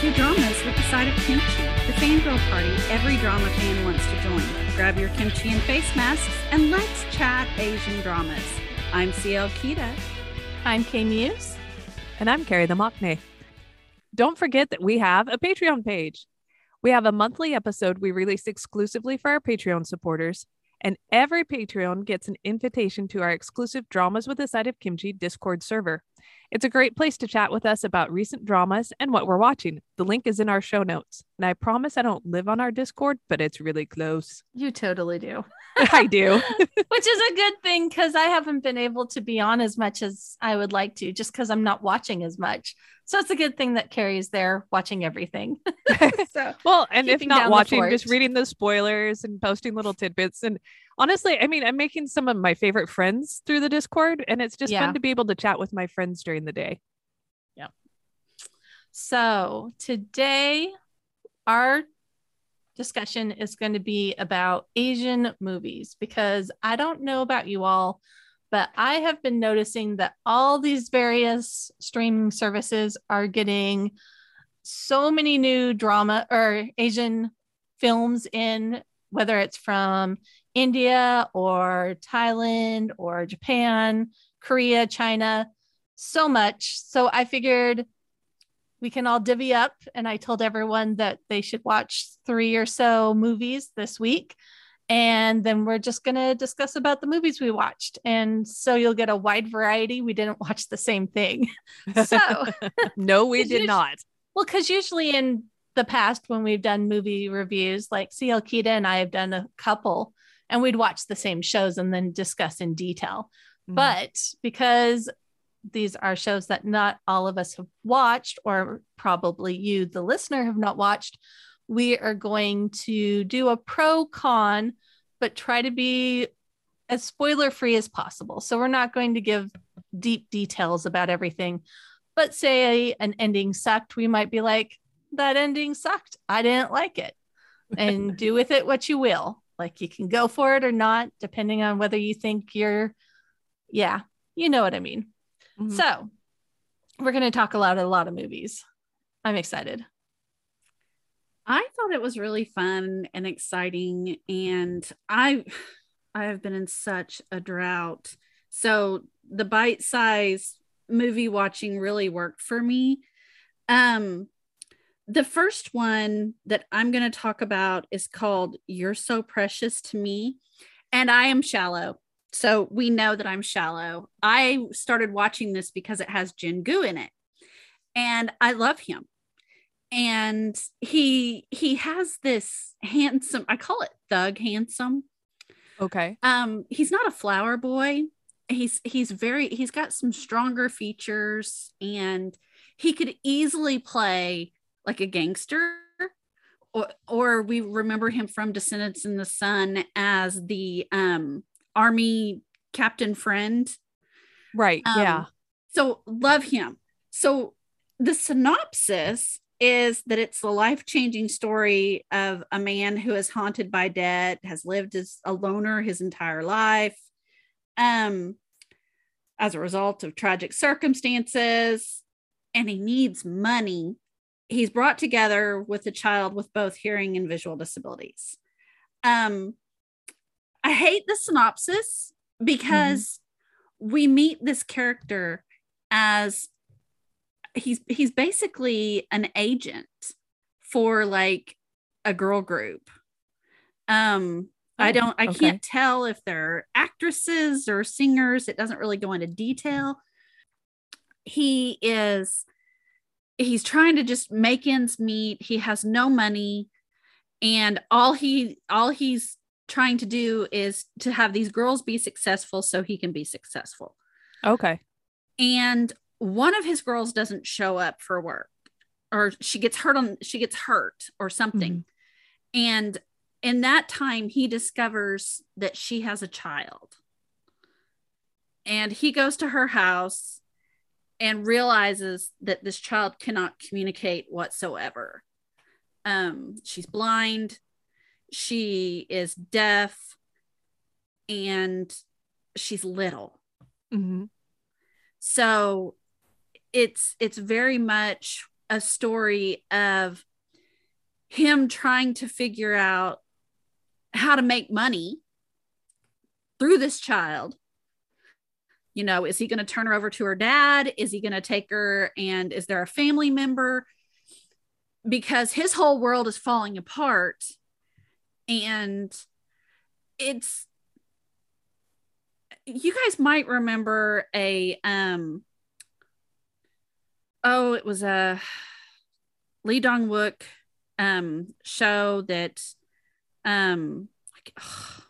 to Dramas with the Side of Kimchi, the fangirl party every drama fan wants to join. Grab your kimchi and face masks and let's chat Asian dramas. I'm CL Kita. I'm K Muse. And I'm Carrie the Mockney. Don't forget that we have a Patreon page. We have a monthly episode we release exclusively for our Patreon supporters, and every Patreon gets an invitation to our exclusive Dramas with a Side of Kimchi Discord server. It's a great place to chat with us about recent dramas and what we're watching. The link is in our show notes. And I promise I don't live on our Discord, but it's really close. You totally do. I do. Which is a good thing because I haven't been able to be on as much as I would like to, just because I'm not watching as much. So it's a good thing that Carrie's there watching everything. so well, and if not watching, just reading the spoilers and posting little tidbits. And honestly, I mean, I'm making some of my favorite friends through the Discord, and it's just Yeah. fun to be able to chat with my friends during the day. Yeah. So today, our discussion is going to be about Asian movies because I don't know about you all, but I have been noticing that all these various streaming services are getting so many new drama or Asian films in, whether it's from India or Thailand or Japan, Korea, China, so much. So I figured we can all divvy up. And I told everyone that they should watch three or so movies this week. And then we're just going to discuss about the movies we watched. And so you'll get a wide variety. We didn't watch the same thing. So, no, we Did not. well, because usually in the past, when we've done movie reviews, like CL Kita and I have done a couple, and we'd watch the same shows and then discuss in detail. Mhm. But because these are shows that not all of us have watched, or probably you, the listener, have not watched, we are going to do a pro con, but try to be as spoiler free as possible. So we're not going to give deep details about everything. But say an ending sucked, we might be like, that ending sucked. I didn't like it. And do with it what you will. Like you can go for it or not, depending on whether you think you're, yeah, you know what I mean. Mhm. So we're going to talk a lot, a lot of movies. I'm excited. I thought it was really fun and exciting and I I have been in such a drought. So the bite size movie watching really worked for me. Um the first one that I'm going to talk about is called You're So Precious to Me and I am shallow. So we know that I'm shallow. I started watching this because it has Jin Goo in it. And I love him and he he has this handsome i call it thug handsome Okay. um he's not a flower boy he's he's very he's got some stronger features and he could easily play like a gangster or or we remember him from descendants in the sun as the um army captain friend Right. um, yeah. So love him. So the synopsis is that it's the life-changing story of a man who is haunted by debt, has lived as a loner his entire life. Um as a result of tragic circumstances and he needs money. He's brought together with a child with both hearing and visual disabilities. Um I hate the synopsis because we meet this character as he's he's basically an agent for like a girl group um i Oh, don't i okay. can't tell if they're actresses or singers it doesn't really go into detail he is he's trying to just make ends meet. He has no money. And all he all he's trying to do is to have these girls be successful so he can be successful. Okay. and one of his girls doesn't show up for work or she gets hurt on she gets hurt or something. Mm-hmm. And in that time he discovers that she has a child. And he goes to her house and realizes that this child cannot communicate whatsoever. Um she's blind. She is deaf. And she's little. Mm-hmm. so it's it's very much a story of him trying to figure out how to make money through this child you know is he going to turn her over to her dad? Is he going to take her? And is there a family member? Because his whole world is falling apart and it's you guys might remember a um oh it was a lee dong wook um show that um like, ugh,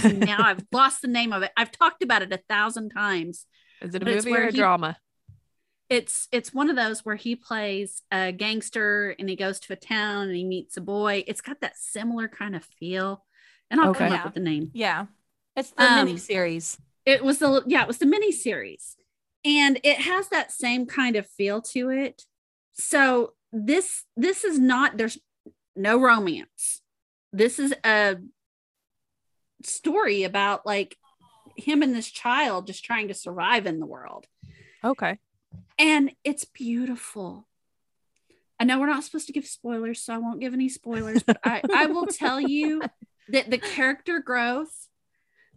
course now i've lost the name of it i've talked about it a thousand times Is it a it's movie or a he- drama? it's it's one of those where he plays a gangster and he goes to a town and he meets a boy it's got that similar kind of feel and i'll come Okay. up with the name Yeah. It's the Um, mini series. it was the yeah it was the mini series and it has that same kind of feel to it so this this is not there's no romance this is a story about like him and this child just trying to survive in the world Okay. and it's beautiful. I know we're not supposed to give spoilers, so I won't give any spoilers, but I, I will tell you that the character growth,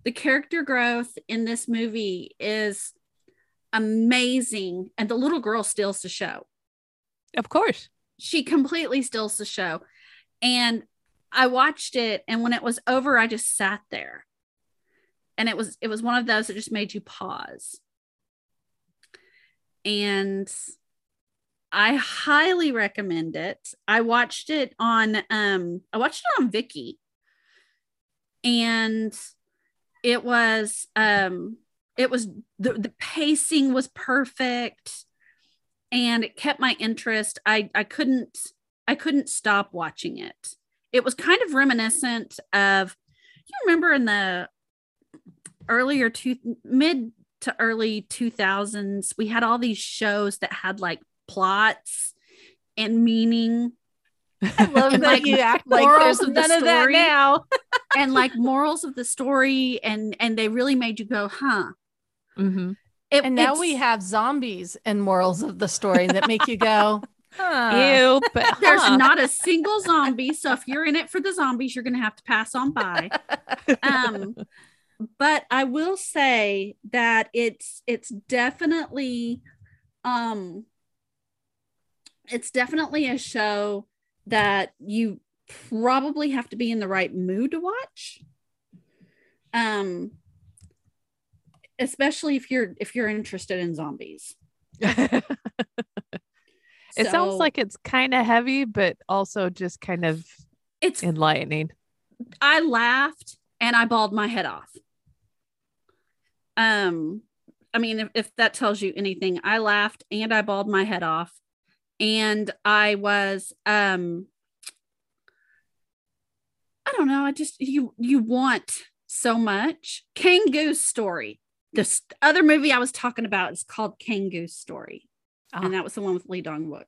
the character growth in this movie is amazing. And the little girl steals the show. Of course. She completely steals the show. And I watched it, and when it was over, I just sat there. And it was it was one of those that just made you pause and I highly recommend it. I watched it on um I watched it on Viki and it was um it was the the pacing was perfect and it kept my interest. I I couldn't I couldn't stop watching it. It was kind of reminiscent of you remember in the earlier two mid to early 2000s we had all these shows that had like plots and meaning I love And, that like, you act like morals there's of the of that story. now. and like morals of the story and and they really made you go huh hmm It- And now we have zombies and morals of the story that make you go, huh. Ew. But there's not a single zombie so if you're in it for the zombies you're gonna have to pass on by um but i will say that it's it's definitely um it's definitely a show that you probably have to be in the right mood to watch um especially if you're if you're interested in zombies it sounds like it's kind of heavy, but also just kind of it's enlightening. I laughed and I bawled my head off. Um, I mean, if, if that tells you anything, I laughed and I bawled my head off. And I was um I don't know, I just you you want so much. Kanggu's story. This other movie I was talking about is called Kanggu's Story. Ah. And that was the one with Lee Dong Wook.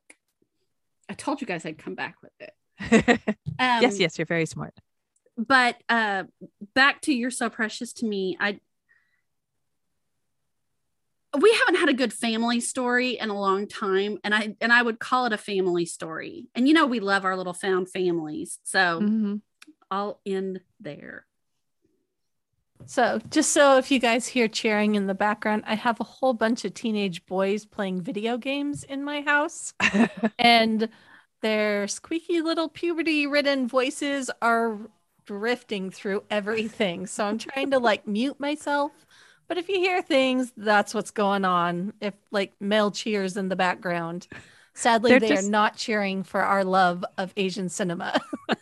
I told you guys I'd come back with it. Um, yes, yes, you're very smart. but uh back to you're so precious to me i we haven't had a good family story in a long time and i and i would call it a family story and you know we love our little found families so Mhm. i'll end there So, just so if you guys hear cheering in the background, I have a whole bunch of teenage boys playing video games in my house, and their squeaky little puberty ridden voices are drifting through everything. So, I'm trying to like mute myself. But if you hear things, that's what's going on. If like male cheers in the background, sadly, They're they just- are not cheering for our love of Asian cinema.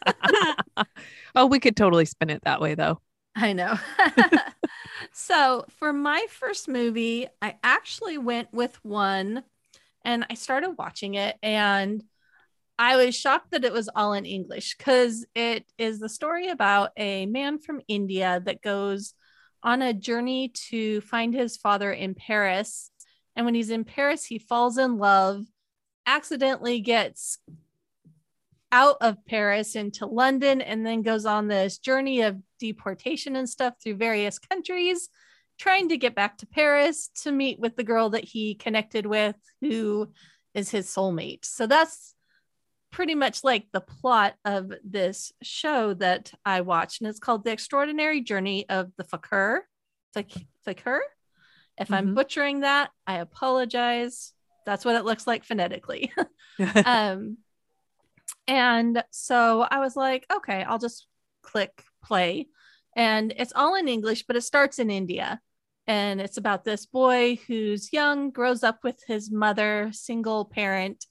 oh, we could totally spin it that way, though. I know. so for my first movie, I actually went with one and I started watching it and I was shocked that it was all in English because it is the story about a man from India that goes on a journey to find his father in Paris. And when he's in Paris, he falls in love, accidentally gets out of Paris into London, and then goes on this journey of deportation and stuff through various countries, trying to get back to Paris to meet with the girl that he connected with, who is his soulmate. So that's pretty much like the plot of this show that I watched, and it's called The Extraordinary Journey of the Fakir. Fakir. If I'm Mhm. butchering that, I apologize. That's what it looks like phonetically. um, and so I was like, okay, I'll just click play. And it's all in English, but it starts in India. And it's about this boy who's young, grows up with his mother, single parent,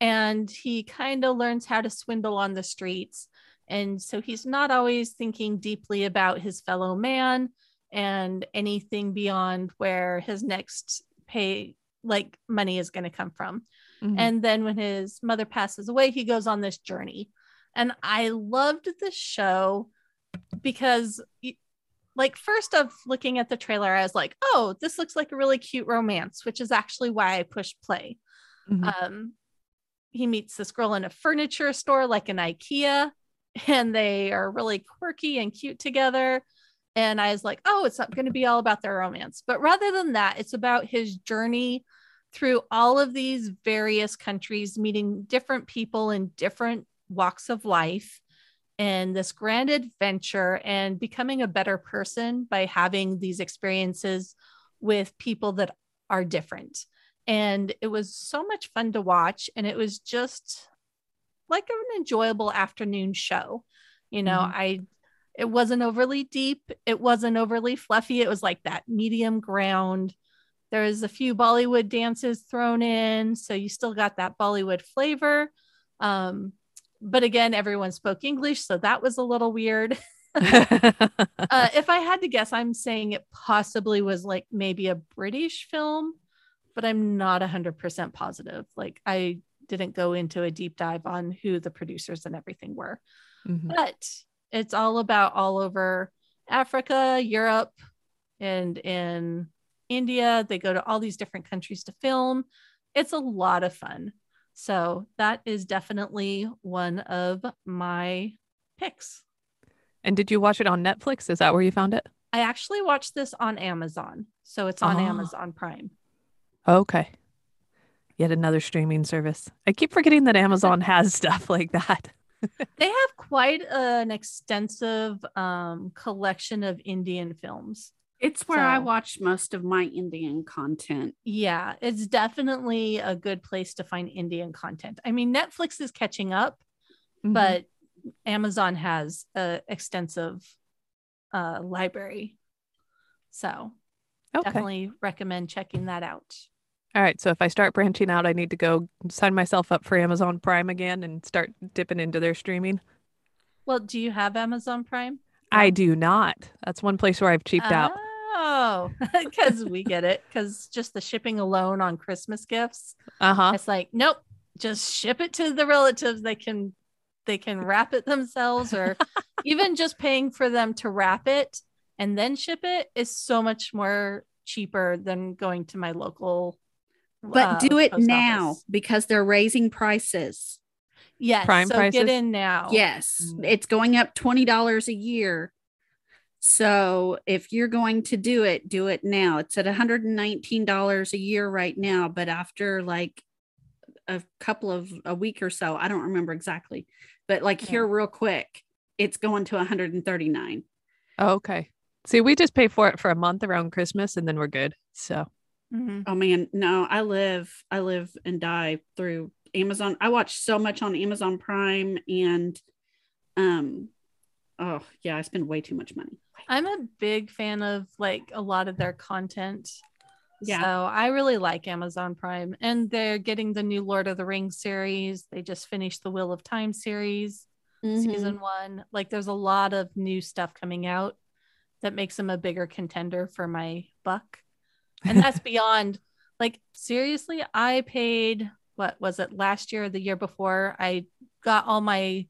and he kind of learns how to swindle on the streets. And so he's not always thinking deeply about his fellow man and anything beyond where his next pay, like money, is going to come from. Mhm. And then when his mother passes away, he goes on this journey. And I loved the show because, like, first of looking at the trailer, I was like, oh, this looks like a really cute romance, which is actually why I pushed play. Mhm. Um, he meets this girl in a furniture store, like an IKEA, and they are really quirky and cute together. And I was like, oh, it's not going to be all about their romance. But rather than that, it's about his journey through all of these various countries, meeting different people in different walks of life, and this grand adventure, and becoming a better person by having these experiences with people that are different. And it was so much fun to watch. And it was just like an enjoyable afternoon show. You know, Mhm. I, it wasn't overly deep, it wasn't overly fluffy. It was like that medium ground. There was a few Bollywood dances thrown in. So you still got that Bollywood flavor. Um, but again, everyone spoke English. So that was a little weird. uh, if I had to guess, I'm saying it possibly was like maybe a British film, but I'm not 100% positive. Like, I didn't go into a deep dive on who the producers and everything were, Mhm. but it's all about all over Africa, Europe, and in India. They go to all these different countries to film. It's a lot of fun. So, that is definitely one of my picks. And did you watch it on Netflix? Is that where you found it? I actually watched this on Amazon. So it's on Oh. Amazon Prime. Okay. Yet another streaming service. I keep forgetting that Amazon has stuff like that. They have quite an extensive um, collection of Indian films. It's where I watch most of my Indian content. Yeah, it's definitely a good place to find Indian content. I mean, Netflix is catching up, Mhm. but Amazon has a extensive uh, library. So okay. definitely recommend checking that out. All right. So if I start branching out, I need to go sign myself up for Amazon Prime again and start dipping into their streaming. Well, do you have Amazon Prime? I do not. That's one place where I've cheaped out. Oh, because we get it. Because just the shipping alone on Christmas gifts, Uh huh. it's like, nope, just ship it to the relatives. They can, they can wrap it themselves, or even just paying for them to wrap it and then ship it is so much more cheaper than going to my local. But uh, do it now office. because they're raising prices. Yes, Prime so prices? get in now. Yes, Mm. it's going up $20 a year. So if you're going to do it, do it now. It's at $119 a year right now, but after like a couple of a week or so, I don't remember exactly, but like Yeah. here real quick, it's going to 139. Oh, okay. See, we just pay for it for a month around Christmas and then we're good. So, Mhm. Oh man, no, I live, I live and die through Amazon. I watch so much on Amazon Prime and um oh yeah, I spend way too much money. I'm a big fan of like a lot of their content. Yeah. So I really like Amazon Prime and they're getting the new Lord of the Rings series. They just finished the Wheel of Time series, Mm-hmm. season one. Like there's a lot of new stuff coming out that makes them a bigger contender for my buck. And that's beyond like seriously, I paid what was it last year or the year before? I got all my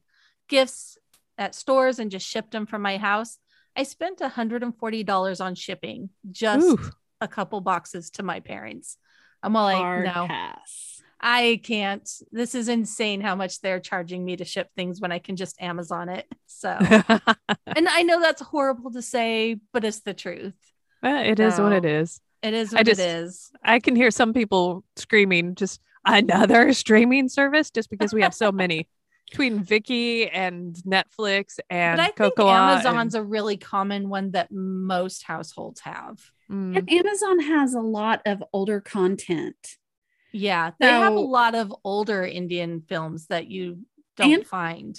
gifts at stores and just shipped them from my house. I spent $140 on shipping just Ooh. a couple boxes to my parents. I'm all like, Hard no, pass. I can't. This is insane how much they're charging me to ship things when I can just Amazon it. So, and I know that's horrible to say, but it's the truth. Well, it is what it is. It is I what just- it is. I can hear some people screaming, just, another streaming service just because we have so many between Viki and Netflix and but I think Kocowa. Amazon's a really common one that most households have. and, mm, And Amazon has a lot of older content. Yeah, they have a lot of older Indian films that you don't And- find.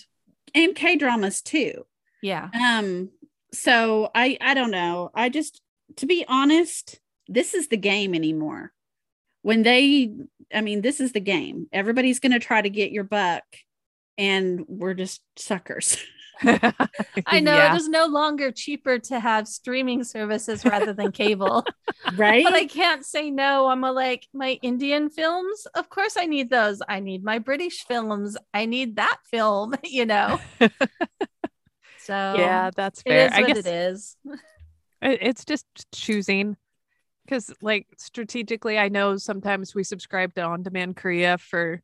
and K dramas too. Yeah. Um, so I I don't know. I just to be honest, this is the game anymore. When they I mean, this is the game. Everybody's gonna try to get your buck, and we're just suckers. I know Yeah. it is no longer cheaper to have streaming services rather than cable, right? but I can't say no. I'm a, like my Indian films. Of course, I need those. I need my British films. I need that film, you know. So yeah, that's fair. is I what guess it is. it's just choosing because like strategically i know sometimes we subscribe to on demand korea for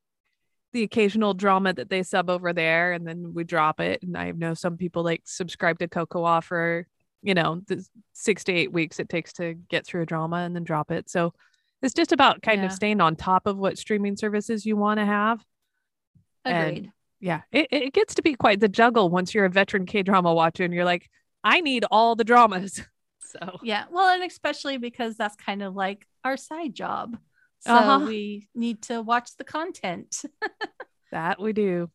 the occasional drama that they sub over there and then we drop it and i know some people like subscribe to Kocowa for you know the six to eight weeks it takes to get through a drama and then drop it so it's just about kind of staying on top of what streaming services you want to have and- Agreed. yeah it, it gets to be quite the juggle once you're a veteran k-drama watcher and you're like i need all the dramas so Yeah. Well, and especially because that's kind of like our side job. So Uh-huh. we need to watch the content. That we do.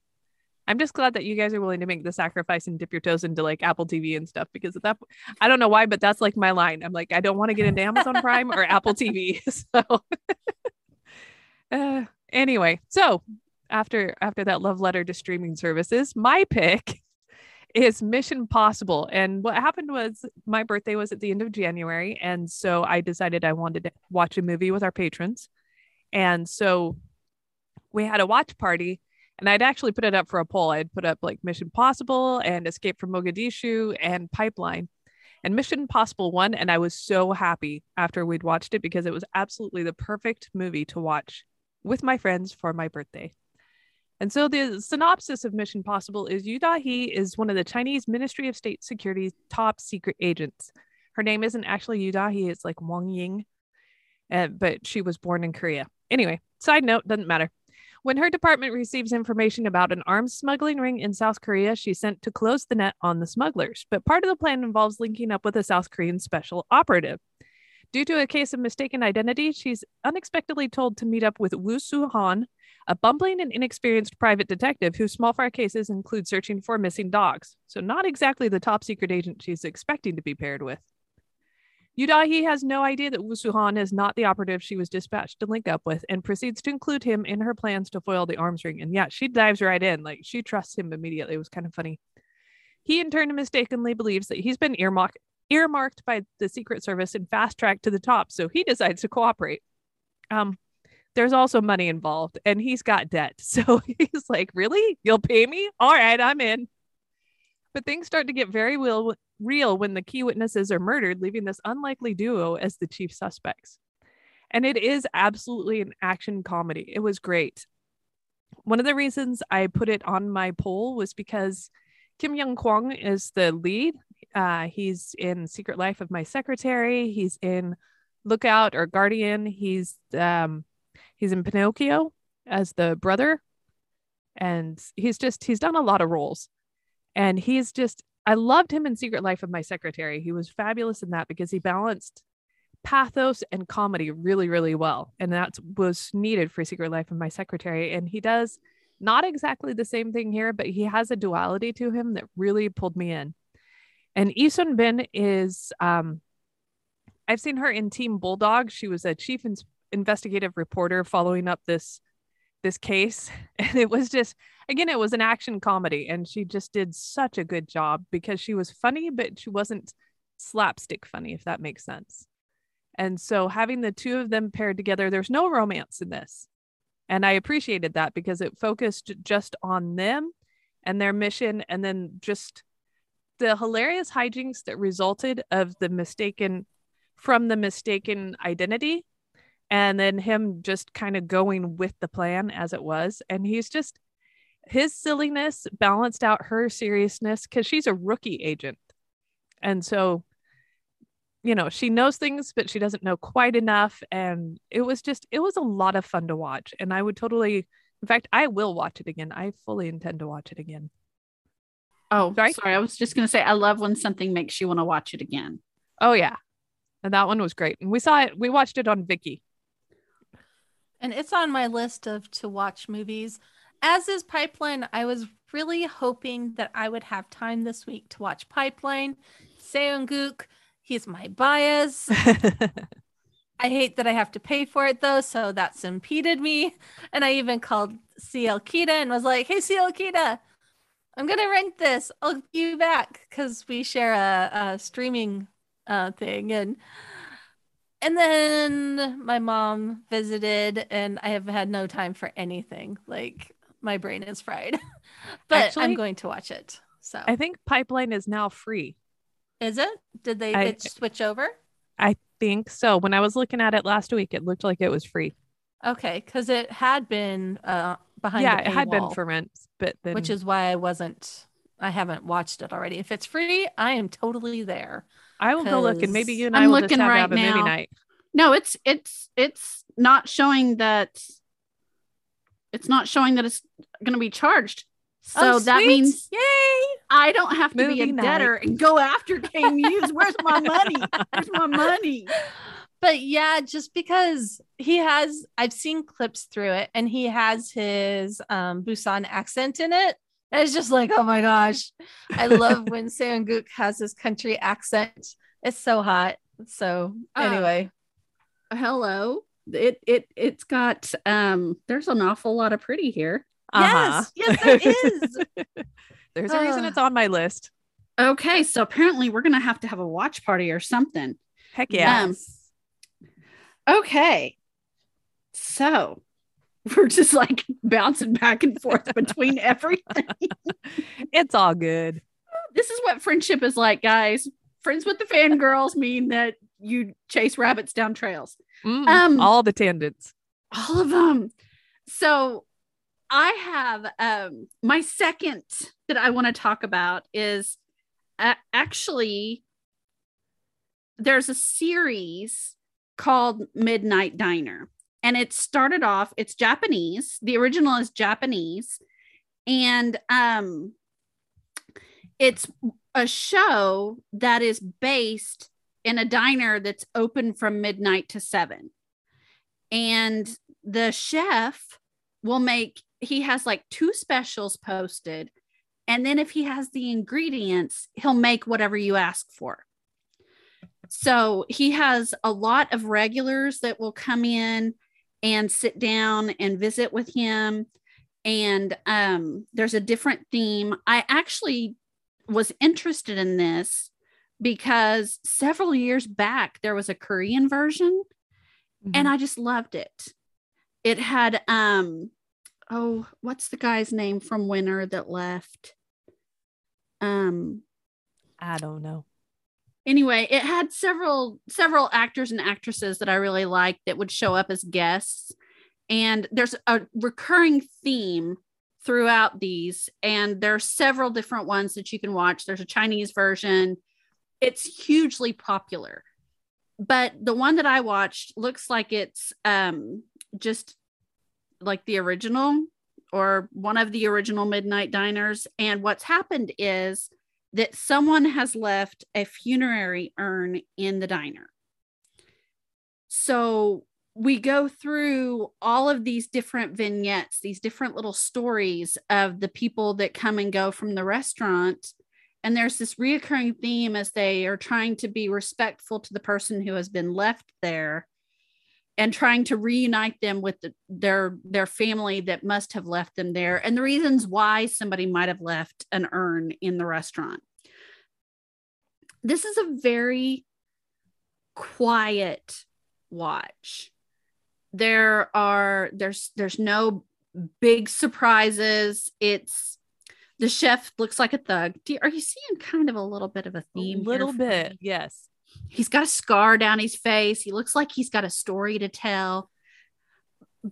I'm just glad that you guys are willing to make the sacrifice and dip your toes into like Apple TV and stuff because at that I don't know why, but that's like my line. I'm like, I don't want to get into Amazon Prime or Apple TV. So uh, anyway, so after after that love letter to streaming services, my pick is Mission Possible. And what happened was my birthday was at the end of January. And so I decided I wanted to watch a movie with our patrons. And so we had a watch party and I'd actually put it up for a poll. I'd put up like Mission Possible and Escape from Mogadishu and Pipeline. And Mission Possible won. And I was so happy after we'd watched it because it was absolutely the perfect movie to watch with my friends for my birthday. And so the synopsis of Mission Possible is Yu Da-hee is one of the Chinese Ministry of State Security's top secret agents. Her name isn't actually Yu Da-hee, it's like Wang Ying, uh, but she was born in Korea. Anyway, side note, doesn't matter. When her department receives information about an arms smuggling ring in South Korea, she's sent to close the net on the smugglers. But part of the plan involves linking up with a South Korean special operative. Due to a case of mistaken identity, she's unexpectedly told to meet up with Wu Soo Han, a bumbling and inexperienced private detective whose small fry cases include searching for missing dogs. So, not exactly the top secret agent she's expecting to be paired with. Yu Da-hee has no idea that Wu Su-han is not the operative she was dispatched to link up with and proceeds to include him in her plans to foil the arms ring. And yeah, she dives right in. Like she trusts him immediately. It was kind of funny. He in turn mistakenly believes that he's been earmarked earmarked by the Secret Service and fast tracked to the top, so he decides to cooperate. Um, there's also money involved, and he's got debt, so he's like, "Really? You'll pay me? All right, I'm in." But things start to get very real, real when the key witnesses are murdered, leaving this unlikely duo as the chief suspects. And it is absolutely an action comedy. It was great. One of the reasons I put it on my poll was because Kim Young Kwang is the lead. Uh, he's in Secret Life of My Secretary. He's in Lookout or Guardian. He's um, he's in Pinocchio as the brother, and he's just he's done a lot of roles, and he's just I loved him in Secret Life of My Secretary. He was fabulous in that because he balanced pathos and comedy really really well, and that was needed for Secret Life of My Secretary. And he does not exactly the same thing here, but he has a duality to him that really pulled me in. And Lee Sun-bin is, um, I've seen her in Team Bulldog. She was a chief in- investigative reporter following up this this case, and it was just again, it was an action comedy, and she just did such a good job because she was funny, but she wasn't slapstick funny, if that makes sense. And so having the two of them paired together, there's no romance in this. And I appreciated that because it focused just on them and their mission and then just the hilarious hijinks that resulted of the mistaken from the mistaken identity and then him just kind of going with the plan as it was and he's just his silliness balanced out her seriousness cuz she's a rookie agent and so you know, she knows things, but she doesn't know quite enough. And it was just, it was a lot of fun to watch. And I would totally, in fact, I will watch it again. I fully intend to watch it again. Oh, Sorry? sorry. I was just going to say, I love when something makes you want to watch it again. Oh, yeah. And that one was great. And we saw it, we watched it on Viki. And it's on my list of to watch movies. As is Pipeline, I was really hoping that I would have time this week to watch Pipeline. Seo In-guk, he's my bias. I hate that I have to pay for it though, so that's impeded me. And I even called CL Kita and was like, "Hey CL Kita, I'm gonna rent this. I'll give you back because we share a, a streaming uh, thing." And and then my mom visited, and I have had no time for anything. Like my brain is fried, but Actually- I'm going to watch it. So I think Pipeline is now free. is it? Did they I- it switch over? I think so. When I was looking at it last week, it looked like it was free. Okay, because it had been uh behind. yeah, it had been for rent, but then which is why I wasn't. I haven't watched it already. If it's free, I am totally there. I will go look and maybe you and I'm I will just looking right a movie night. No, it's it's it's not showing that it's not showing that it's going to be charged. So Oh, that means yay! I don't have to be a night. debtor and go after K Muse. Where's my money? Where's my money? But yeah, just because he has, I've seen clips through it, and he has his um Busan accent in it. And it's just like, oh my gosh, I love when Seo In-guk has his country accent. It's so hot. So Uh, anyway, Hello. It it it's got um there's an awful lot of pretty here. Uh-huh. yes, yes, there is. There's a reason Ah. it's on my list. Okay, so apparently we're gonna have to have a watch party or something. Heck yeah. Um, Okay. So we're just like bouncing back and forth between everything. it's all good. This is what friendship is like, guys. Friends with the fangirls mean that you chase rabbits down trails. Mm, Um, all the tangents. All of them. So I have um my second that I want to talk about is uh, actually there's a series called Midnight Diner and it started off it's Japanese. The original is Japanese and um it's a show that is based in a diner that's open from midnight to 7 and the chef will make he has like two specials posted and then if he has the ingredients he'll make whatever you ask for so he has a lot of regulars that will come in and sit down and visit with him and um, there's a different theme i actually was interested in this because several years back there was a korean version and I just loved it. It had um oh, what's the guy's name from Winter that left? Um I don't know. Anyway, it had several several actors and actresses that I really liked that would show up as guests. And there's a recurring theme throughout these and there are several different ones that you can watch. There's a Chinese version. It's hugely popular. But the one that I watched looks like it's um just like the original or one of the original midnight diners and what's happened is that someone has left a funerary urn in the diner. So we go through all of these different vignettes, these different little stories of the people that come and go from the restaurant. And there's this reoccurring theme as they are trying to be respectful to the person who has been left there and trying to reunite them with the, their their family that must have left them there and the reasons why somebody might have left an urn in the restaurant this is a very quiet watch there are there's there's no big surprises it's the chef looks like a thug are you seeing kind of a little bit of a theme a little bit. me? Yes. He's got a scar down his face. He looks like he's got a story to tell.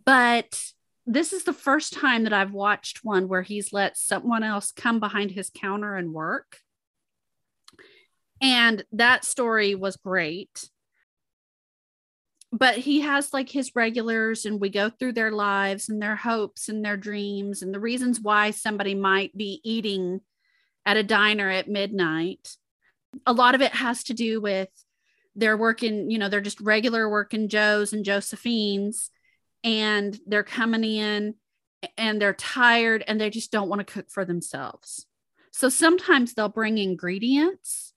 But this is the first time that I've watched one where he's let someone else come behind his counter and work. And that story was great. But he has like his regulars, and we go through their lives and their hopes and their dreams and the reasons why somebody might be eating at a diner at midnight. A lot of it has to do with they're working, you know, they're just regular working Joes and Josephines, and they're coming in and they're tired and they just don't want to cook for themselves. So sometimes they'll bring ingredients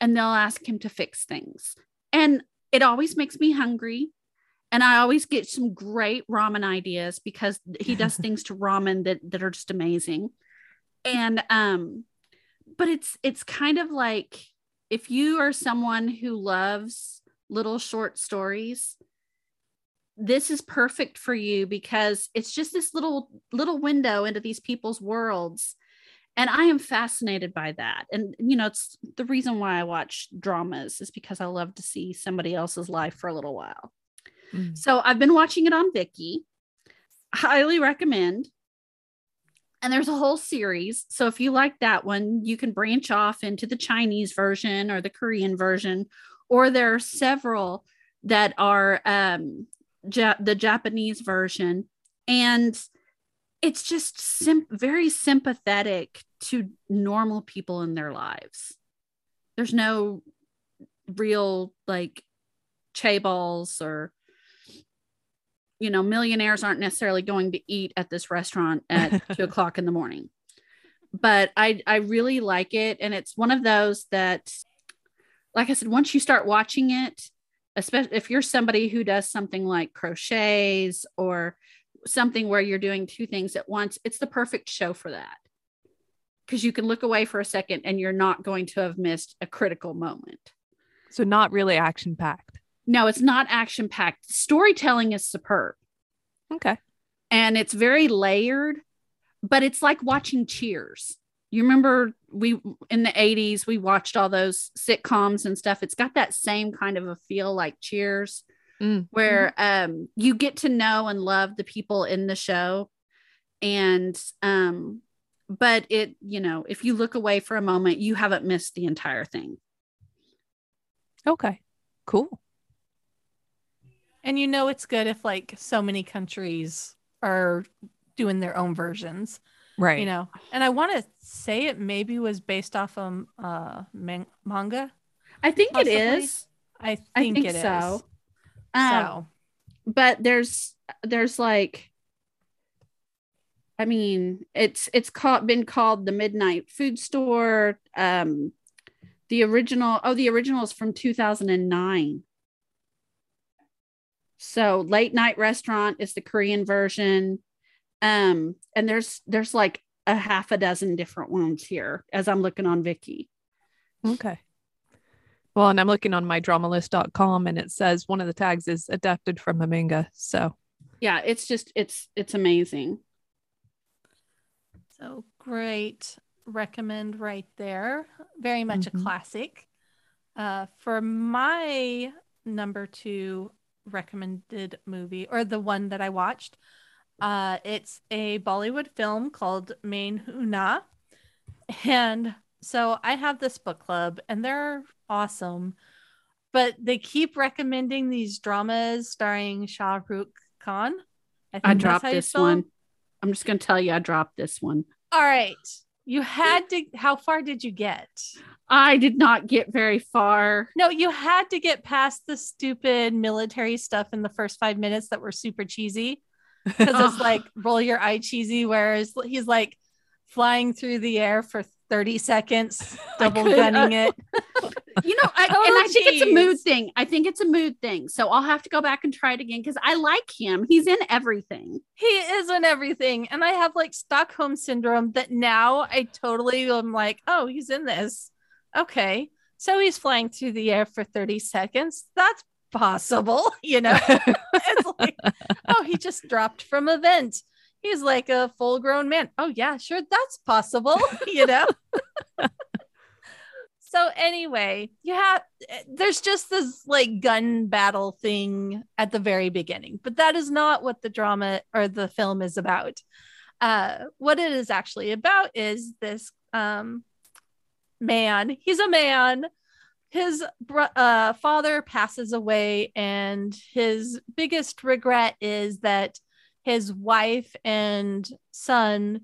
and they'll ask him to fix things. And it always makes me hungry. And I always get some great ramen ideas because he does things to ramen that, that are just amazing. And um, but it's it's kind of like if you are someone who loves little short stories, this is perfect for you because it's just this little little window into these people's worlds. And i am fascinated by that. And you know it's the reason why i watch dramas is because i love to see somebody else's life for a little while. Mm. so i've been watching it on Viki. Highly recommend and there's a whole series so if you like that one you can branch off into the chinese version or the korean version or there are several that are um, ja- the Japanese version, and it's just sim- very sympathetic to normal people in their lives. There's no real like chaebols or you know millionaires aren't necessarily going to eat at this restaurant at two o'clock in the morning but i i really like it and it's one of those that like i said once you start watching it especially if you're somebody who does something like crochets or something where you're doing two things at once, it's the perfect show for that. Because you can look away for a second and you're not going to have missed a critical moment. So, not really action packed. No, it's not action packed. Storytelling is superb. Okay. And it's very layered, but it's like watching Cheers you remember we in the 80s we watched all those sitcoms and stuff it's got that same kind of a feel like cheers mm. where um you get to know and love the people in the show and um but it you know if you look away for a moment you haven't missed the entire thing okay cool and you know it's good if like so many countries are doing their own versions right you know and i want to say it maybe was based off of uh man- manga i think possibly. it is i think, it is. I think it so. Is. Um, so but there's there's like i mean it's it's called been called the midnight food store um the original oh the original is from 2009 so late night restaurant is the korean version. Um and there's there's like a half a dozen different ones here as i'm looking on Viki. Okay. Well and i'm looking on mydramalist.com and it says one of the tags is adapted from a manga so. Yeah it's just it's it's amazing. So great recommend right there. Very much mm-hmm. a classic. Uh for my number two recommended movie or the one that i watched uh, it's a Bollywood film called Main Hoon Na. And so I have this book club and they're awesome, but they keep recommending these dramas starring Shah Rukh Khan. I, I dropped this one. I'm just going to tell you, I dropped this one. All right. You had to, how far did you get? I did not get very far. No, you had to get past the stupid military stuff in the first five minutes that were super cheesy because it's like roll your eye cheesy, whereas he's like flying through the air for 30 seconds, double uh, gunning it. you know, I, oh, and I think it's a oh, mood thing. I think it's a mood thing. So I'll have to go back and try it again because I like him. He's in everything. He is in everything. And I have like Stockholm syndrome that now I totally am like, oh, he's in this. Okay. So he's flying through the air for 30 seconds. That's possible, you know? it's like, oh, he just dropped from a vent. He's like a full grown man. Oh, yeah, sure, that's possible, you know? so, anyway, you have there's just this like gun battle thing at the very beginning, but that is not what the drama or the film is about. Uh, what it is actually about is this um, man. He's a man. His uh, father passes away, and his biggest regret is that his wife and son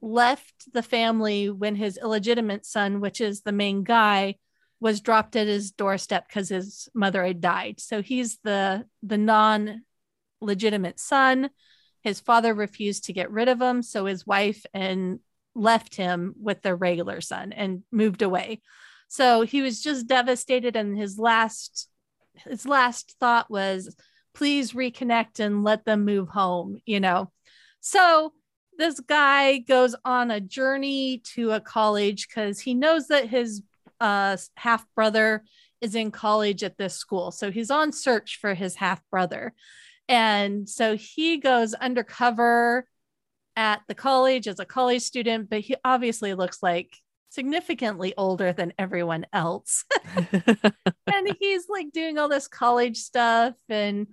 left the family when his illegitimate son, which is the main guy, was dropped at his doorstep because his mother had died. So he's the the non legitimate son. His father refused to get rid of him, so his wife and left him with their regular son and moved away. So he was just devastated and his last his last thought was please reconnect and let them move home, you know. So this guy goes on a journey to a college cuz he knows that his uh, half brother is in college at this school. So he's on search for his half brother. And so he goes undercover at the college as a college student, but he obviously looks like significantly older than everyone else. and he's like doing all this college stuff and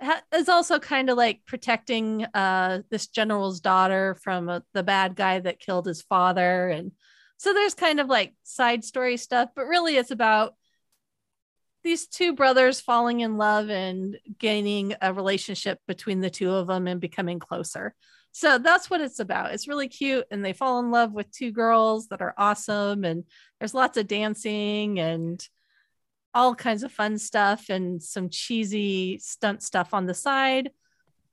ha- is also kind of like protecting uh, this general's daughter from uh, the bad guy that killed his father. And so there's kind of like side story stuff, but really it's about these two brothers falling in love and gaining a relationship between the two of them and becoming closer. So that's what it's about. It's really cute. And they fall in love with two girls that are awesome. And there's lots of dancing and all kinds of fun stuff and some cheesy stunt stuff on the side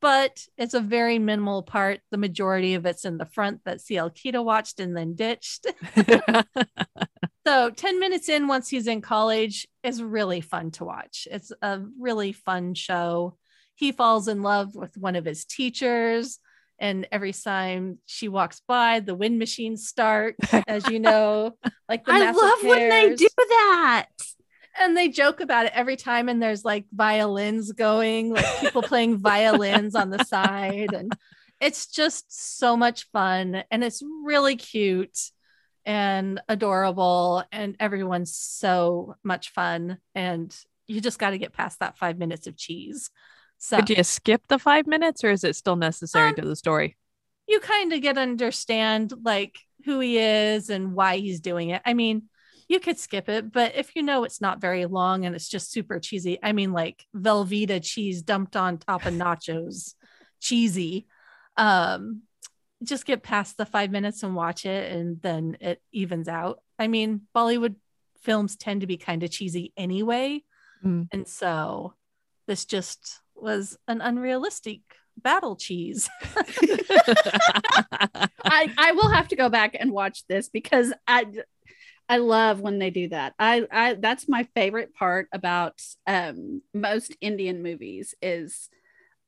but it's a very minimal part. The majority of it's in the front that CL Keto watched and then ditched. so 10 minutes in, once he's in college, is really fun to watch. It's a really fun show. He falls in love with one of his teachers. And every time she walks by, the wind machines start, as you know, like the I love when they do that. And they joke about it every time and there's like violins going like people playing violins on the side and it's just so much fun and it's really cute and adorable and everyone's so much fun and you just got to get past that five minutes of cheese so did you skip the five minutes or is it still necessary um, to the story you kind of get understand like who he is and why he's doing it i mean you could skip it, but if you know it's not very long and it's just super cheesy, I mean, like Velveeta cheese dumped on top of nachos, cheesy. Um, just get past the five minutes and watch it, and then it evens out. I mean, Bollywood films tend to be kind of cheesy anyway. Mm. And so this just was an unrealistic battle cheese. I, I will have to go back and watch this because I I love when they do that. I, I that's my favorite part about um, most Indian movies is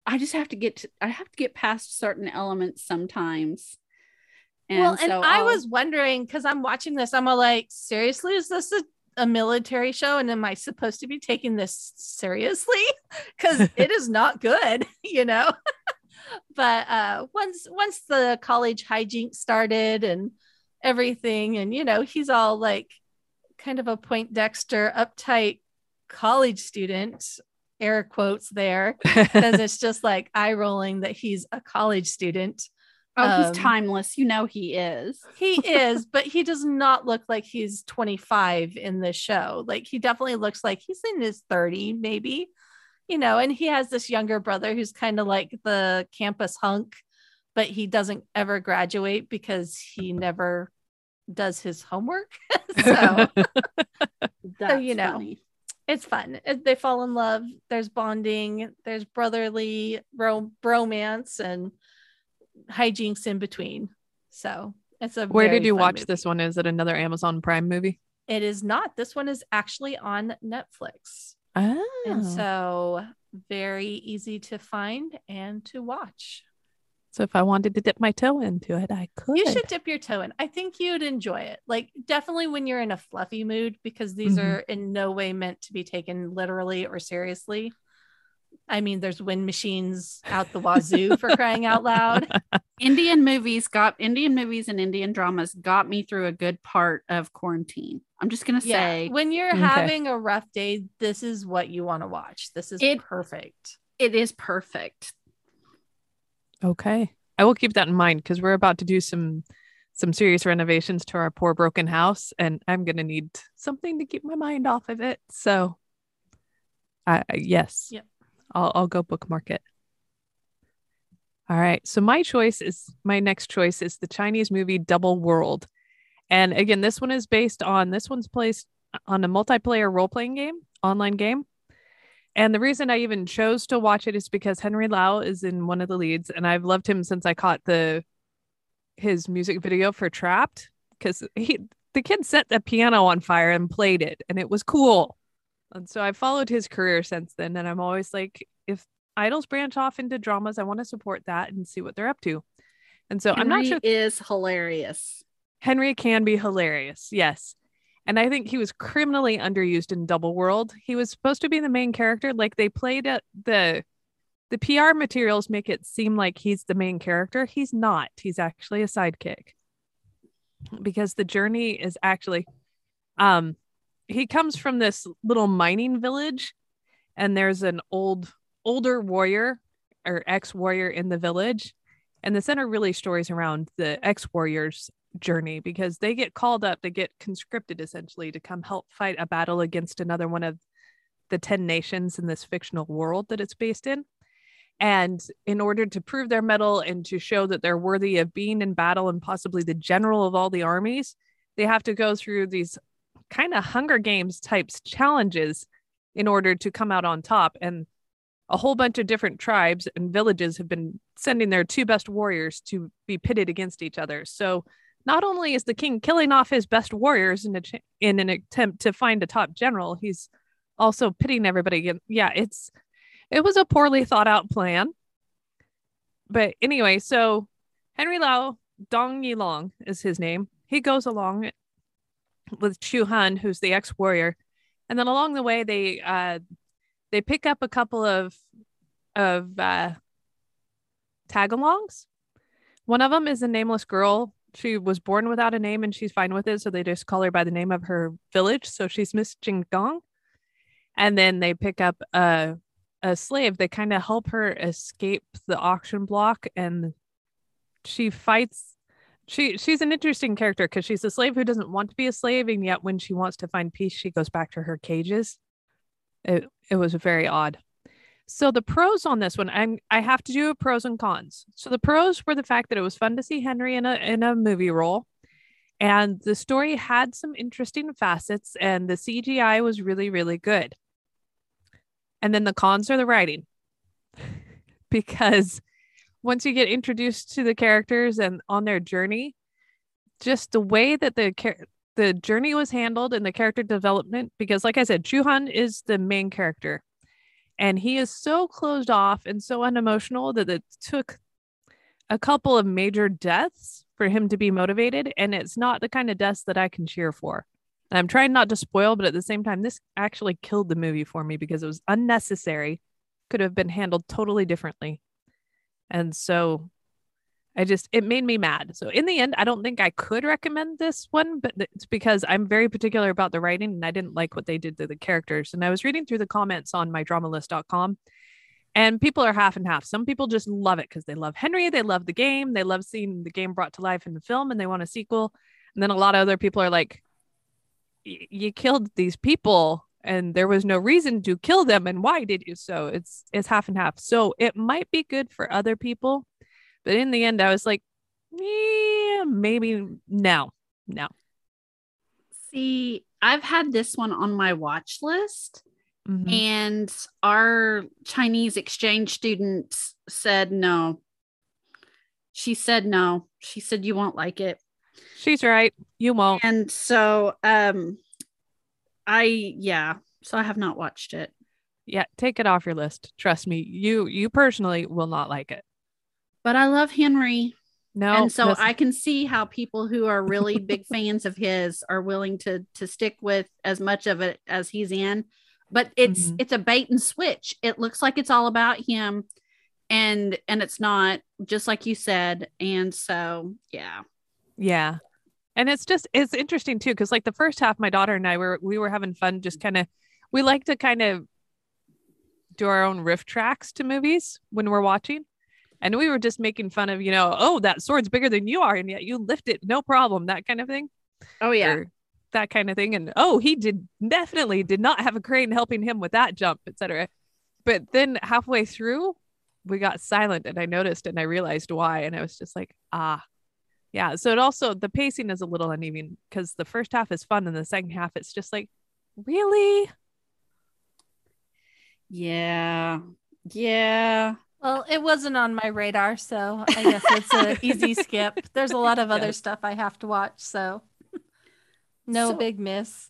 I just have to get to, I have to get past certain elements sometimes. And well, and so I I'll, was wondering because I'm watching this, I'm all like, seriously, is this a, a military show? And am I supposed to be taking this seriously? Because it is not good, you know. but uh, once once the college hijinks started and everything. And, you know, he's all like kind of a point Dexter, uptight college student, air quotes there, because it's just like eye rolling that he's a college student. Oh, um, he's timeless. You know he is. he is, but he does not look like he's 25 in the show. Like he definitely looks like he's in his 30, maybe. You know, and he has this younger brother who's kind of like the campus hunk, but he doesn't ever graduate because he never does his homework. so, so, you know, funny. it's fun. They fall in love. There's bonding. There's brotherly ro- bromance and hijinks in between. So it's a. Where did you watch movie. this one? Is it another Amazon Prime movie? It is not. This one is actually on Netflix. Oh. And so very easy to find and to watch. So if I wanted to dip my toe into it, I could. You should dip your toe in. I think you'd enjoy it. Like definitely when you're in a fluffy mood, because these mm-hmm. are in no way meant to be taken literally or seriously. I mean, there's wind machines out the wazoo for crying out loud. Indian movies got Indian movies and Indian dramas got me through a good part of quarantine. I'm just gonna yeah. say when you're okay. having a rough day, this is what you want to watch. This is it, perfect. It is perfect. Okay. I will keep that in mind because we're about to do some some serious renovations to our poor broken house, and I'm gonna need something to keep my mind off of it. So, I I- yes, Yep. I'll I'll go bookmark it. All right. So my choice is my next choice is the Chinese movie Double World. And again, this one is based on this one's placed on a multiplayer role-playing game, online game. And the reason I even chose to watch it is because Henry Lau is in one of the leads, and I've loved him since I caught the his music video for Trapped because he the kid set the piano on fire and played it, and it was cool. And so I've followed his career since then, and I'm always like, if idols branch off into dramas, I want to support that and see what they're up to. And so I'm not Henry sure is hilarious. Henry can be hilarious. Yes. And I think he was criminally underused in Double World. He was supposed to be the main character. Like they played it the the PR materials make it seem like he's the main character. He's not. He's actually a sidekick. Because the journey is actually um he comes from this little mining village and there's an old older warrior or ex-warrior in the village. And the center really stories around the ex-warriors journey because they get called up they get conscripted essentially to come help fight a battle against another one of the 10 nations in this fictional world that it's based in. And in order to prove their mettle and to show that they're worthy of being in battle and possibly the general of all the armies they have to go through these kind of hunger games types challenges in order to come out on top and a whole bunch of different tribes and villages have been sending their two best warriors to be pitted against each other so not only is the king killing off his best warriors in, a ch- in an attempt to find a top general, he's also pitting everybody against. Yeah, it's it was a poorly thought out plan. But anyway, so Henry Lau Dong Yilong is his name. He goes along with Chu Han, who's the ex warrior, and then along the way they uh, they pick up a couple of of uh, tagalongs. One of them is a nameless girl she was born without a name and she's fine with it. So they just call her by the name of her village. So she's Miss Jingdong. And then they pick up a, a slave. They kind of help her escape the auction block and she fights. She she's an interesting character because she's a slave who doesn't want to be a slave, and yet when she wants to find peace, she goes back to her cages. It it was very odd. So the pros on this one, I'm I have to do a pros and cons. So the pros were the fact that it was fun to see Henry in a in a movie role, and the story had some interesting facets, and the CGI was really really good. And then the cons are the writing, because once you get introduced to the characters and on their journey, just the way that the the journey was handled and the character development, because like I said, Chuhan is the main character and he is so closed off and so unemotional that it took a couple of major deaths for him to be motivated and it's not the kind of deaths that i can cheer for. And i'm trying not to spoil but at the same time this actually killed the movie for me because it was unnecessary could have been handled totally differently and so I just it made me mad. So in the end, I don't think I could recommend this one, but it's because I'm very particular about the writing and I didn't like what they did to the characters. And I was reading through the comments on mydramalist.com and people are half and half. Some people just love it because they love Henry, they love the game, they love seeing the game brought to life in the film and they want a sequel. And then a lot of other people are like you killed these people and there was no reason to kill them and why did you so it's it's half and half so it might be good for other people but in the end, I was like, yeah, maybe no, no. See, I've had this one on my watch list, Mhm. and our Chinese exchange student said no. She said no. She said you won't like it. She's right. You won't. And so um I yeah, so I have not watched it. Yeah, take it off your list. Trust me. You you personally will not like it. But I love Henry. No. and so listen- I can see how people who are really big fans of his are willing to to stick with as much of it as he's in. But it's Mhm. it's a bait and switch. It looks like it's all about him and and it's not just like you said. And so yeah. Yeah. And it's just it's interesting too cuz like the first half my daughter and I were we were having fun just kind of we like to kind of do our own riff tracks to movies when we're watching. And we were just making fun of, you know, oh, that sword's bigger than you are, and yet you lift it, no problem, that kind of thing. Oh yeah. Or that kind of thing. And oh, he did definitely did not have a crane helping him with that jump, etc. But then halfway through, we got silent and I noticed and I realized why. And I was just like, ah, yeah. So it also the pacing is a little uneven because the first half is fun and the second half it's just like, really? Yeah. Yeah. Well, it wasn't on my radar, so I guess it's an easy skip. There's a lot of other Yes. stuff I have to watch, so no So- big miss.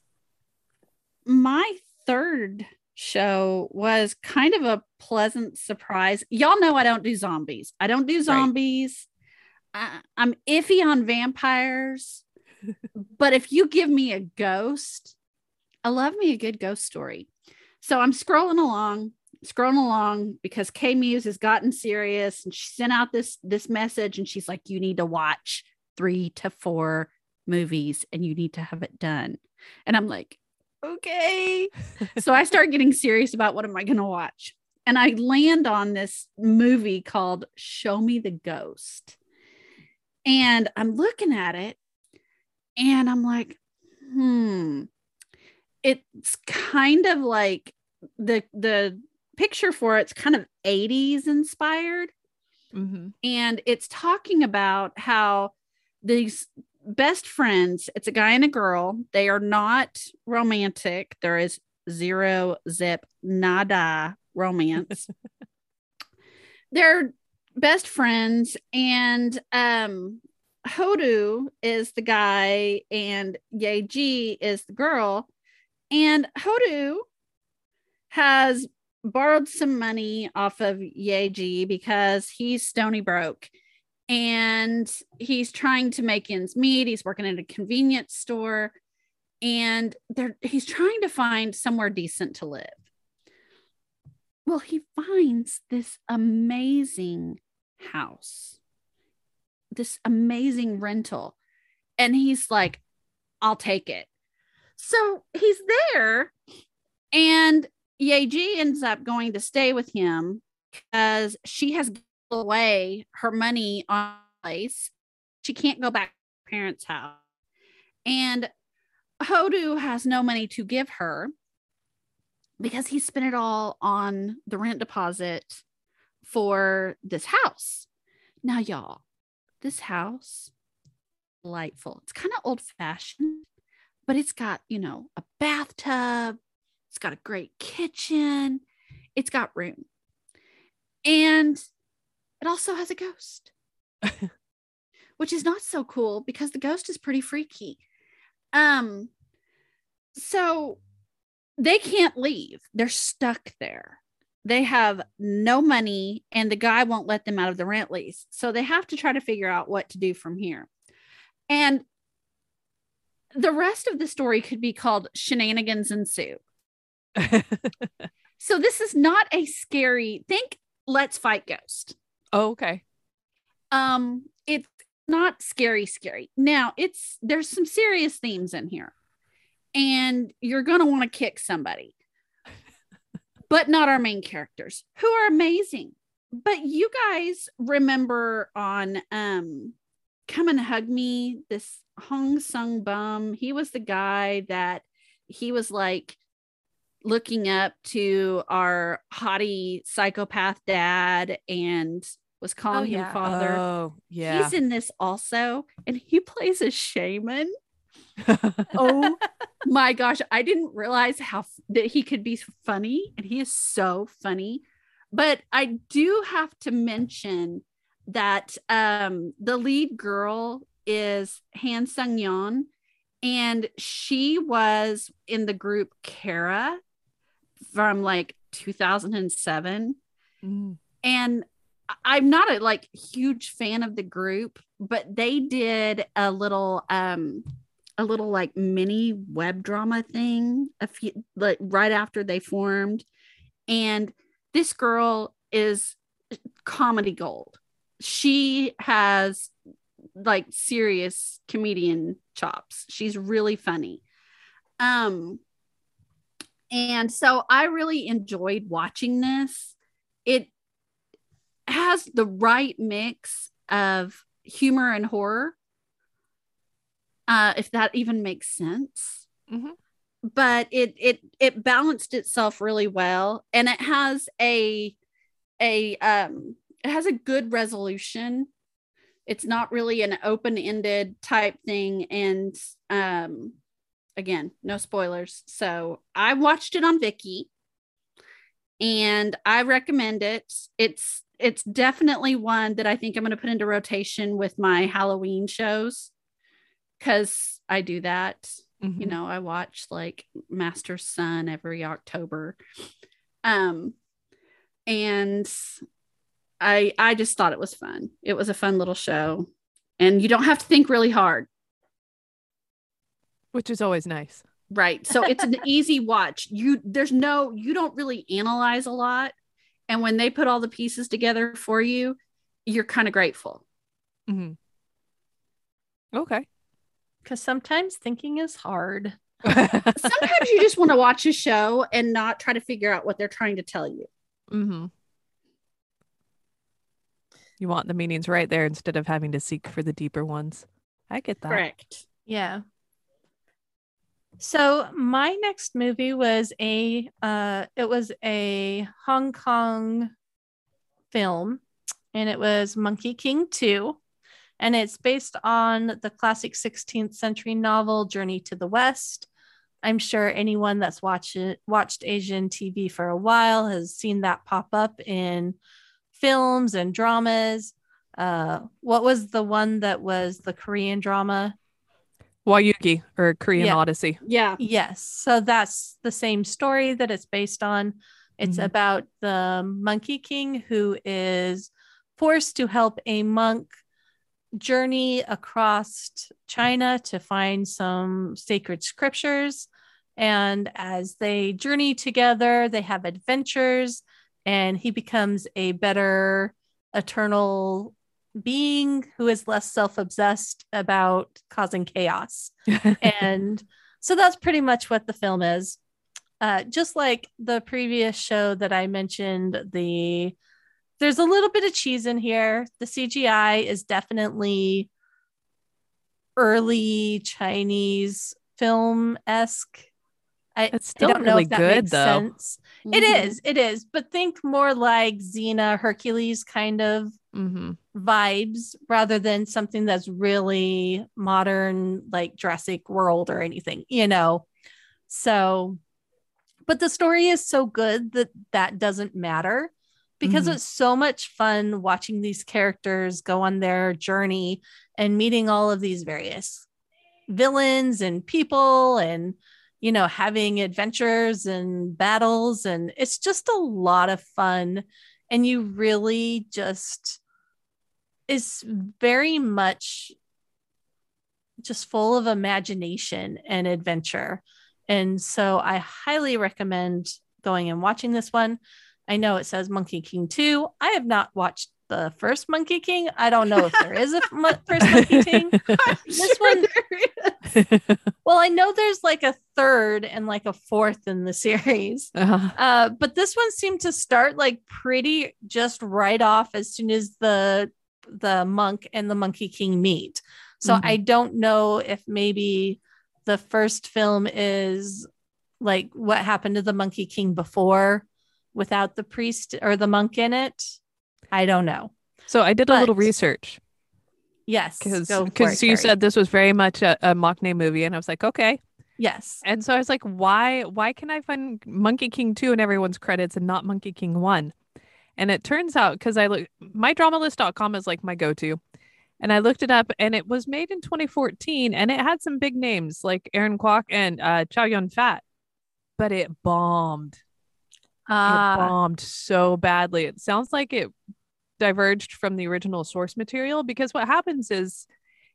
my third show was kind of a pleasant surprise. Y'all know I don't do zombies. I don't do zombies. I, I'm iffy on vampires. but if you give me a ghost, I love me a good ghost story. So I'm scrolling along, scrolling along because K Muse has gotten serious and she sent out this this message and she's like, you need to watch three to four movies and you need to have it done. And I'm like, okay. so I start getting serious about what am I going to watch. And I land on this movie called Show Me the Ghost. And I'm looking at it and I'm like, hmm. It's kind of like the the picture for it's kind of 80s inspired Mm-hmm. and it's talking about how these best friends it's a guy and a girl they are not romantic there is zero zip nada romance they're best friends and um hodu is the guy and yeji is the girl and hodu has borrowed some money off of Yeji because he's stony broke and he's trying to make ends meet. He's working at a convenience store and he's trying to find somewhere decent to live. Well, he finds this amazing house, this amazing rental, and he's like, I'll take it. So he's there and Yeji ends up going to stay with him because she has given away her money on place. She can't go back to her parents' house. And Hodu has no money to give her because he spent it all on the rent deposit for this house. Now, y'all, this house, delightful. It's kind of old fashioned, but it's got, you know, a bathtub, it's got a great kitchen. It's got room. And it also has a ghost, which is not so cool because the ghost is pretty freaky. Um, so they can't leave. They're stuck there. They have no money and the guy won't let them out of the rent lease. So they have to try to figure out what to do from here. And the rest of the story could be called Shenanigans Ensue. So this is not a scary think let's fight ghost. oh, okay. Um it's not scary scary. Now, it's there's some serious themes in here. And you're going to want to kick somebody. But not our main characters who are amazing. But you guys remember on um Come and Hug Me, this Hong Sung Bum, he was the guy that he was like looking up to our haughty psychopath dad and was calling him yeah. father. Oh, yeah. He's in this also, and he plays a shaman. Oh my gosh, I didn't realize how that he could be funny, and he is so funny. But I do have to mention that um, the lead girl is Han Sung Yeon, and she was in the group Kara from like 2007 Mm. and I'm not a like huge fan of the group, but they did a little um a little like mini web drama thing a few like right after they formed and this girl is comedy gold. She has like serious comedian chops. She's really funny. Um and so I really enjoyed watching this. It has the right mix of humor and horror. Uh, if that even makes sense. Mhm. But it it it balanced itself really well, and it has a a um it has a good resolution. It's not really an open ended type thing, and um again, no spoilers. So I watched it on Viki, and I recommend it. It's it's definitely one that I think I'm going to put into rotation with my Halloween shows because I do that. You Mhm. know, I watch like Master's Sun every October. Um, and I I just thought it was fun. It was a fun little show, and you don't have to think really hard. which is always nice. Right. So it's an easy watch. You there's no you don't really analyze a lot. And when they put all the pieces together for you, you're kind of grateful. Mm-hmm. Okay. Because sometimes thinking is hard. Sometimes you just want to watch a show and not try to figure out what they're trying to tell you. hmm You want the meanings right there instead of having to seek for the deeper ones. I get that. Correct. Yeah. So my next movie was a uh it was a Hong Kong film and it was Monkey King 2 and it's based on the classic 16th century novel Journey to the West. I'm sure anyone that's watched watched Asian TV for a while has seen that pop up in films and dramas. Uh, what was the one that was the Korean drama? Hwayugi or Korean Yeah. Odyssey. Yeah. Yes. So that's the same story that it's based on. It's Mhm. about the Monkey King who is forced to help a monk journey across China to find some sacred scriptures. And as they journey together, they have adventures, and he becomes a better eternal being who is less self obsessed about causing chaos and so that's pretty much what the film is. Uh, just like the previous show that I mentioned, the there's a little bit of cheese in here. The CGI is definitely early Chinese film esque. I, It's I don't know if that good, makes though. sense. It Mhm. is, it is, but think more like Xena, Hercules kind of hmm vibes rather than something that's really modern like Jurassic World or anything, you know. So but the story is so good that that doesn't matter because Mhm. it's so much fun watching these characters go on their journey and meeting all of these various villains and people and you know having adventures and battles and it's just a lot of fun and you really just is very much just full of imagination and adventure. And so I highly recommend going and watching this one. I know it says Monkey King 2. I have not watched the first Monkey King. I don't know if there is a mo- first Monkey King. This Sure one-. Well, I know there's like a third and like a fourth in the series. Uh-huh. Uh, but this one seemed to start like pretty just right off as soon as the the monk and the monkey king meet. So Mhm. I don't know if maybe the first film is like what happened to the monkey king before without the priest or the monk in it. I don't know. So I did a little research Yes, because you Carrie. said this was very much a, a Machne movie, and I was like, okay. yes. And so I was like, why why can I find Monkey King 2 in everyone's credits and not Monkey King 1? And it turns out because I look mydramalist.com is like my go-to. And I looked it up and it was made in 2014 and it had some big names like Aaron Kwok and uh Chow Yun Fat. But it bombed. It Uh, bombed so badly. It sounds like it diverged from the original source material because what happens is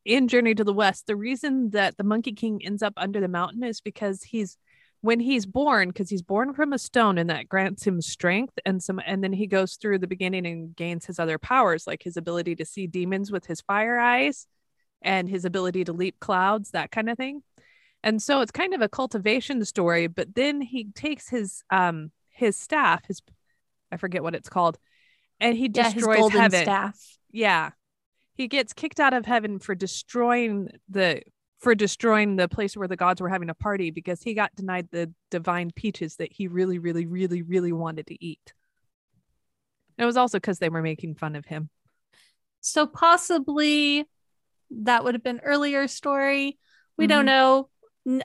in Journey to the West, the reason that the Monkey King ends up under the mountain is because he's when he's born, because he's born from a stone and that grants him strength and some and then he goes through the beginning and gains his other powers, like his ability to see demons with his fire eyes and his ability to leap clouds, that kind of thing. And so it's kind of a cultivation story, but then he takes his um his staff, his I forget what it's called, and he Yeah, his destroys heaven. staff. Yeah. He gets kicked out of heaven for destroying the for destroying the place where the gods were having a party because he got denied the divine peaches that he really really really really wanted to eat. It was also cuz they were making fun of him. So possibly that would have been earlier story. We Mhm. don't know.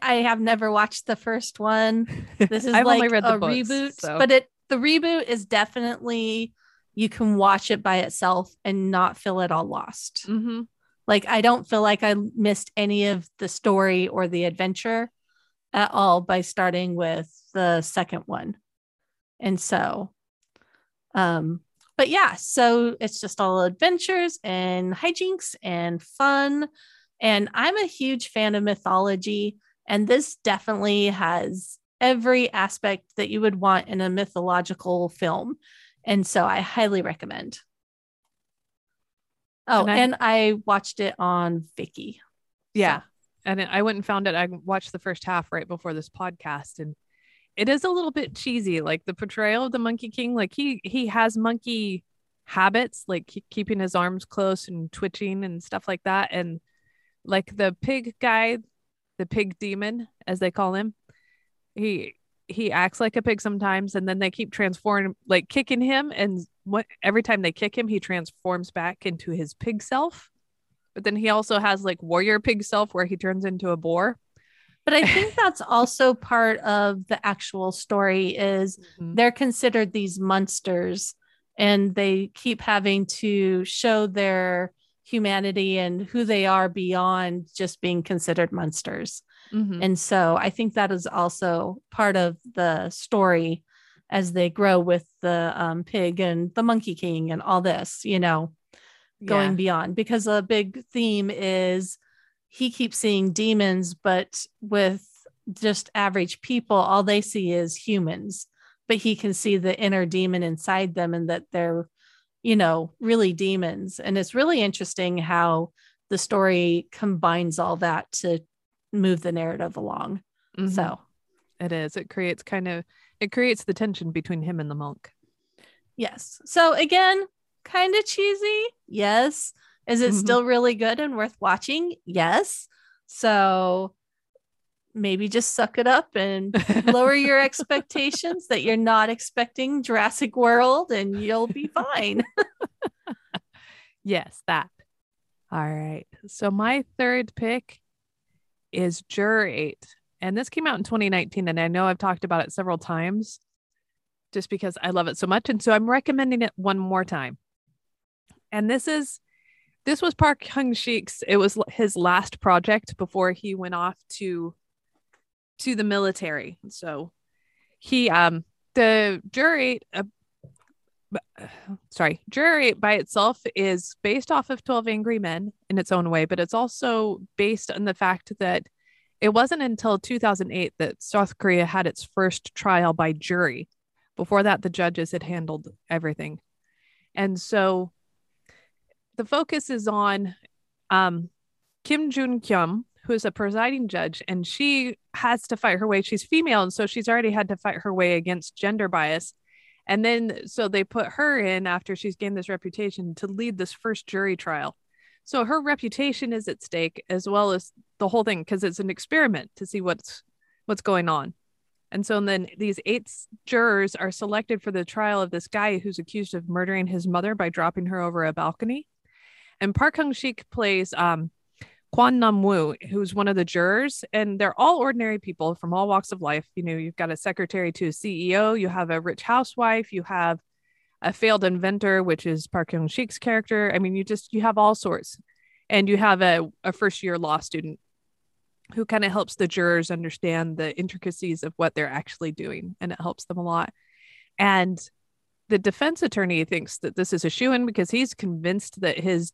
I have never watched the first one. This is I've like only read the a books, reboot, so- but it the reboot is definitely you can watch it by itself and not feel at all lost. Mhm. Like I don't feel like I missed any of the story or the adventure at all by starting with the second one. And so um but yeah, so it's just all adventures and hijinks and fun and I'm a huge fan of mythology and this definitely has every aspect that you would want in a mythological film. And so I highly recommend. Oh, And I- and I watched it on Viki. Yeah. And I went and found it. I watched the first half right before this podcast and it is a little bit cheesy like the portrayal of the monkey king like he he has monkey habits like ke- keeping his arms close and twitching and stuff like that and like the pig guy the pig demon as they call him. He he acts like a pig sometimes and then they keep transforming like kicking him and what every time they kick him he transforms back into his pig self. But then he also has like warrior pig self where he turns into a boar. But I think that's also part of the actual story is mm-hmm. they're considered these monsters and they keep having to show their humanity and who they are beyond just being considered monsters. Mhm. And so I think that is also part of the story as they grow with the um, pig and the monkey king and all this, you know, going Yeah. beyond because a big theme is he keeps seeing demons, but with just average people, all they see is humans, but he can see the inner demon inside them and that they're, you know, really demons. And it's really interesting how the story combines all that to move the narrative along. Mhm. So, it is it creates kind of it creates the tension between him and the monk yes. So, again, kind of cheesy. Yes. Is it Mhm. still really good and worth watching? Yes. So, maybe just suck it up and lower your expectations that you're not expecting Jurassic World and you'll be fine. yes that. All right. So my third pick is juror 8 and this came out in 2019 and i know i've talked about it several times just because i love it so much and so i'm recommending it one more time. And this is this was park hyung shik's it was his last project before he went off to to the military. So he um the jury 8 uh, sorry jury by itself is based off of 12 angry men in its own way but it's also based on the fact that it wasn't until 2008 that south korea had its first trial by jury. Before that the judges had handled everything. And so the focus is on um, kim jun kyum who is a presiding judge and she has to fight her way she's female and so she's already had to fight her way against gender bias and then so they put her in after she's gained this reputation to lead this first jury trial. So her reputation is at stake as well as the whole thing because it's an experiment to see what's what's going on. And so and then these eight jurors are selected for the trial of this guy who's accused of murdering his mother by dropping her over a balcony. And Park Hyung Sik plays um, Kwan Nam Woo, who's one of the jurors, and they're all ordinary people from all walks of life. You know, you've got a secretary to a CEO, you have a rich housewife, you have a failed inventor, which is Park Hyung Shik's character. I mean, you just you have all sorts, and you have a, a first year law student who kind of helps the jurors understand the intricacies of what they're actually doing, and it helps them a lot. And the defense attorney thinks that this is a shoe in because he's convinced that his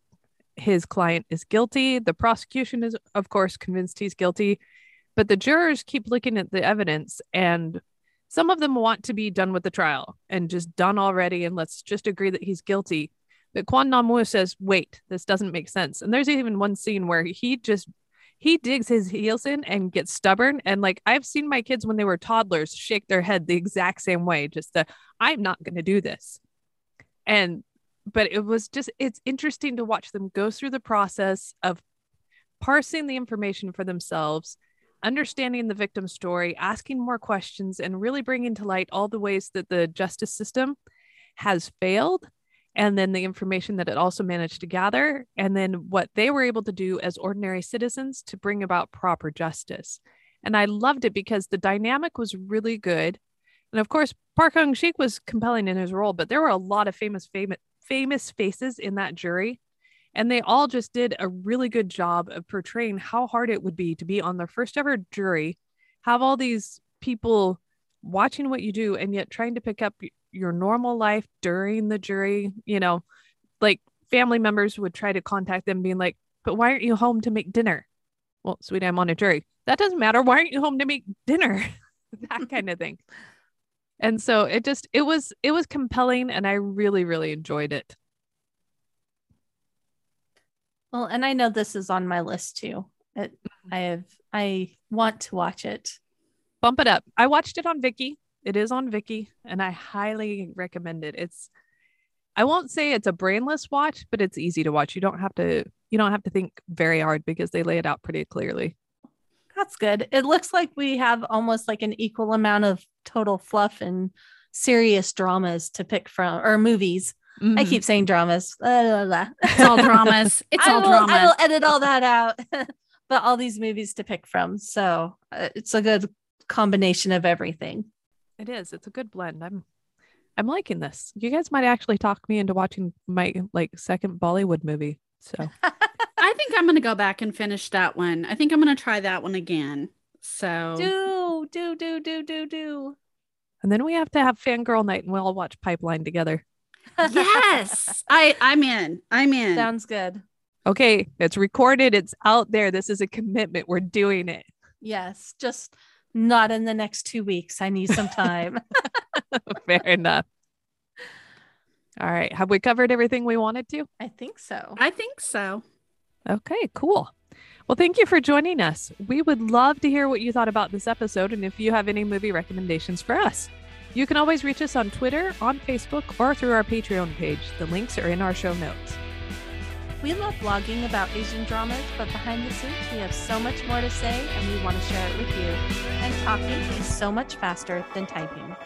his client is guilty. The prosecution is, of course, convinced he's guilty, but the jurors keep looking at the evidence and some of them want to be done with the trial and just done already and let's just agree that he's guilty. But Kwan Namu says, wait, this doesn't make sense. And there's even one scene where he just he digs his heels in and gets stubborn. And like I've seen my kids when they were toddlers shake their head the exact same way, just the I'm not gonna do this. And but it was just it's interesting to watch them go through the process of parsing the information for themselves understanding the victim story asking more questions and really bringing to light all the ways that the justice system has failed and then the information that it also managed to gather and then what they were able to do as ordinary citizens to bring about proper justice. And i loved it because the dynamic was really good. And of course park hyung sik was compelling in his role but there were a lot of famous famous famous faces in that jury and they all just did a really good job of portraying how hard it would be to be on their first ever jury have all these people watching what you do and yet trying to pick up your normal life during the jury you know? Like family members would try to contact them being like but why aren't you home to make dinner? Well sweetie i'm on a jury. That doesn't matter. Why aren't you home to make dinner? That kind of thing and so it just it was it was compelling and i really really enjoyed it. Well and i know this is on my list too. It, mm-hmm. i have i want to watch it. Bump it up. I watched it on Viki. It is on Viki and i highly recommend it. It's i won't say it's a brainless watch but it's easy to watch. You don't have to you don't have to think very hard because they lay it out pretty clearly that's good it looks like we have almost like an equal amount of total fluff and serious dramas to pick from or movies Mm-hmm. I keep saying dramas. Blah, blah, blah. It's all dramas. It's all will, dramas. I will edit all that out. but all these movies to pick from. So uh, it's a good combination of everything. It is. It's a good blend. I'm I'm liking this. You guys might actually talk me into watching my like second Bollywood movie. So think I'm going to go back and finish that one. I think I'm going to try that one again. So Do, do, do, do, do, do. and then we have to have fangirl night and we'll all watch Pipeline together. yes, I I'm in. I'm in. Sounds good. Okay, it's recorded, it's out there. This is a commitment. We're doing it. Yes. Just not in the next two weeks. I need some time. Fair enough. All right. Have we covered everything we wanted to? I think so. I think so. Okay, cool. Well, thank you for joining us. We would love to hear what you thought about this episode and if you have any movie recommendations for us. You can always reach us on Twitter, on Facebook, or through our Patreon page. The links are in our show notes. We love blogging about Asian dramas, but behind the scenes, we have so much more to say and we want to share it with you. And talking is so much faster than typing.